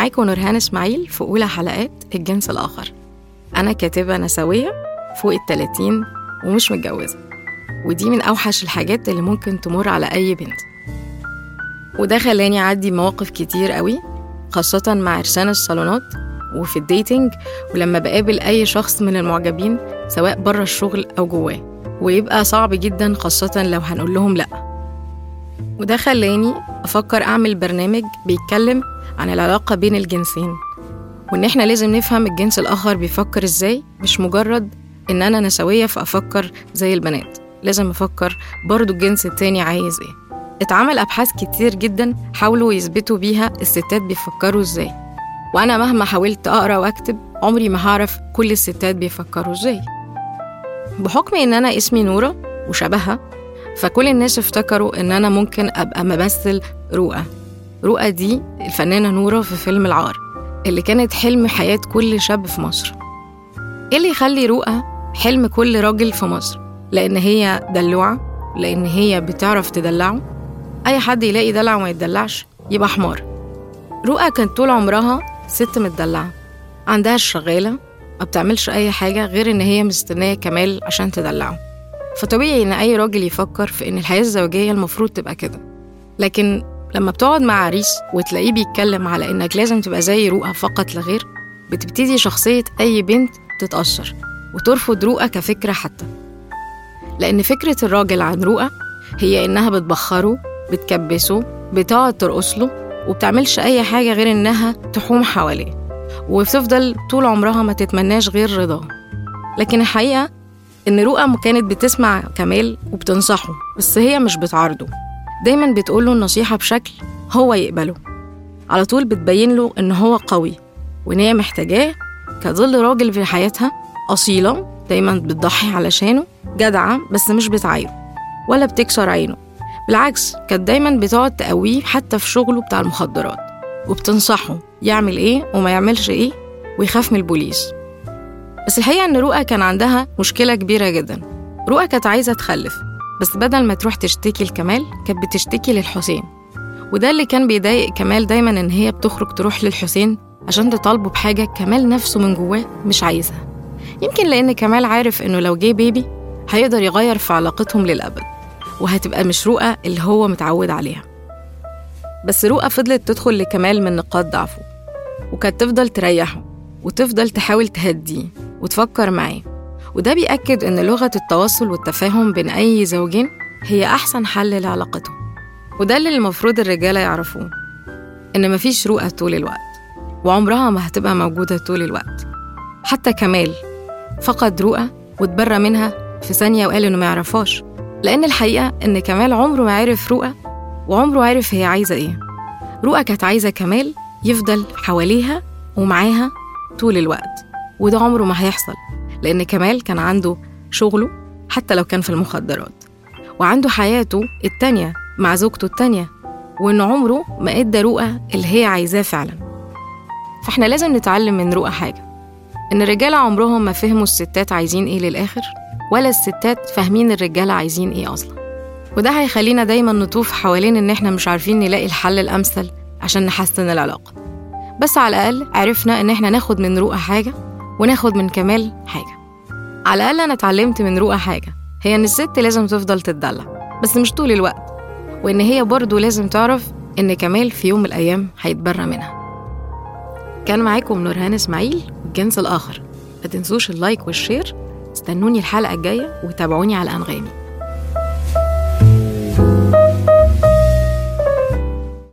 معاكم نورهان إسماعيل في أولى حلقات الجنس الآخر. أنا كاتبة نسوية فوق التلاتين ومش متجوزة. ودي من أوحش الحاجات اللي ممكن تمر على أي بنت. وده خلاني أعدي مواقف كتير قوي خاصة مع عرسان الصالونات وفي الديتينج ولما بقابل أي شخص من المعجبين سواء بره الشغل أو جواه. ويبقى صعب جدا خاصة لو هنقول لهم لأ. وده خلاني أفكر أعمل برنامج بيتكلم عن العلاقة بين الجنسين وإن إحنا لازم نفهم الجنس الآخر بيفكر إزاي مش مجرد إن أنا نسوية فأفكر زي البنات لازم أفكر برضو الجنس التاني عايز إيه. اتعمل أبحاث كتير جدا حاولوا يثبتوا بيها الستات بيفكروا إزاي وأنا مهما حاولت أقرأ وأكتب عمري ما هعرف كل الستات بيفكروا إزاي. بحكم إن أنا اسمي نورة وشبهها فكل الناس افتكروا إن أنا ممكن أبقى ممثل رؤى. رؤى دي الفنانة نورة في فيلم العار اللي كانت حلم حياة كل شاب في مصر. إيه اللي يخلي رؤى حلم كل راجل في مصر؟ لأن هي دلوعة؟ لأن هي بتعرف تدلعه؟ أي حد يلاقي دلع وما يتدلعش يبقى حمار. رؤى كانت طول عمرها ست متدلعة. عندها الشغالة ما بتعملش أي حاجة غير إن هي مستنية كمال عشان تدلعه. فطبيعي إن أي راجل يفكر في إن الحياة الزوجية المفروض تبقى كده. لكن لما بتقعد مع عريس وتلاقيه بيتكلم على إنك لازم تبقى زي رؤى فقط لا غير بتبتدي شخصية أي بنت تتأثر وترفض رؤى كفكرة حتى. لأن فكرة الراجل عن رؤى هي إنها بتبخره بتكبسه بتقعد ترقص له وبتعملش أي حاجة غير إنها تحوم حواليه. وبتفضل طول عمرها ما تتمناش غير رضاه. لكن الحقيقة إن رؤى كانت بتسمع كمال وبتنصحه بس هي مش بتعارضه. دايما بتقوله النصيحة بشكل هو يقبله. على طول بتبين له إن هو قوي وإن هي محتاجاه كظل راجل في حياتها أصيلة دايما بتضحي علشانه جدعة بس مش بتعايره ولا بتكسر عينه. بالعكس كانت دايما بتقعد تقويه حتى في شغله بتاع المخدرات وبتنصحه يعمل إيه وما يعملش إيه ويخاف من البوليس. بس الحقيقة إن رؤى كان عندها مشكلة كبيرة جدا. رؤى كانت عايزة تخلف بس بدل ما تروح تشتكي لكمال كانت بتشتكي للحسين. وده اللي كان بيضايق كمال دايما إن هي بتخرج تروح للحسين عشان تطالبه بحاجة كمال نفسه من جواه مش عايزها. يمكن لأن كمال عارف إنه لو جه بيبي هيقدر يغير في علاقتهم للأبد وهتبقى مش رؤى اللي هو متعود عليها. بس رؤى فضلت تدخل لكمال من نقاط ضعفه وكانت تفضل تريحه وتفضل تحاول تهديه. وتفكر معاه وده بيأكد إن لغة التواصل والتفاهم بين أي زوجين هي أحسن حل لعلاقتهم. وده اللي المفروض الرجالة يعرفوه إن مفيش رؤى طول الوقت وعمرها ما هتبقى موجودة طول الوقت. حتى كمال فقد رؤى واتبرى منها في ثانية وقال إنه ما يعرفهاش. لأن الحقيقة إن كمال عمره ما عرف رؤى وعمره عرف هي عايزة إيه. رؤى كانت عايزة كمال يفضل حواليها ومعاها طول الوقت. وده عمره ما هيحصل لأن كمال كان عنده شغله حتى لو كان في المخدرات وعنده حياته التانية مع زوجته التانية وإن عمره ما إدى رؤى اللي هي عايزاه فعلا. فإحنا لازم نتعلم من رؤى حاجة إن الرجالة عمرهم ما فهموا الستات عايزين إيه للآخر ولا الستات فاهمين الرجالة عايزين إيه أصلا. وده هيخلينا دايما نطوف حوالين إن إحنا مش عارفين نلاقي الحل الأمثل عشان نحسن العلاقة. بس على الأقل عرفنا إن إحنا ناخد من رؤى حاجة وناخد من كمال حاجة. على الأقل أنا اتعلمت من رؤى حاجة هي إن الست لازم تفضل تتدلع بس مش طول الوقت وإن هي برضو لازم تعرف إن كمال في يوم من الأيام هيتبرى منها. كان معاكم نورهان إسماعيل والجنس الآخر. ما تنسوش اللايك والشير استنوني الحلقة الجاية وتابعوني على أنغامي.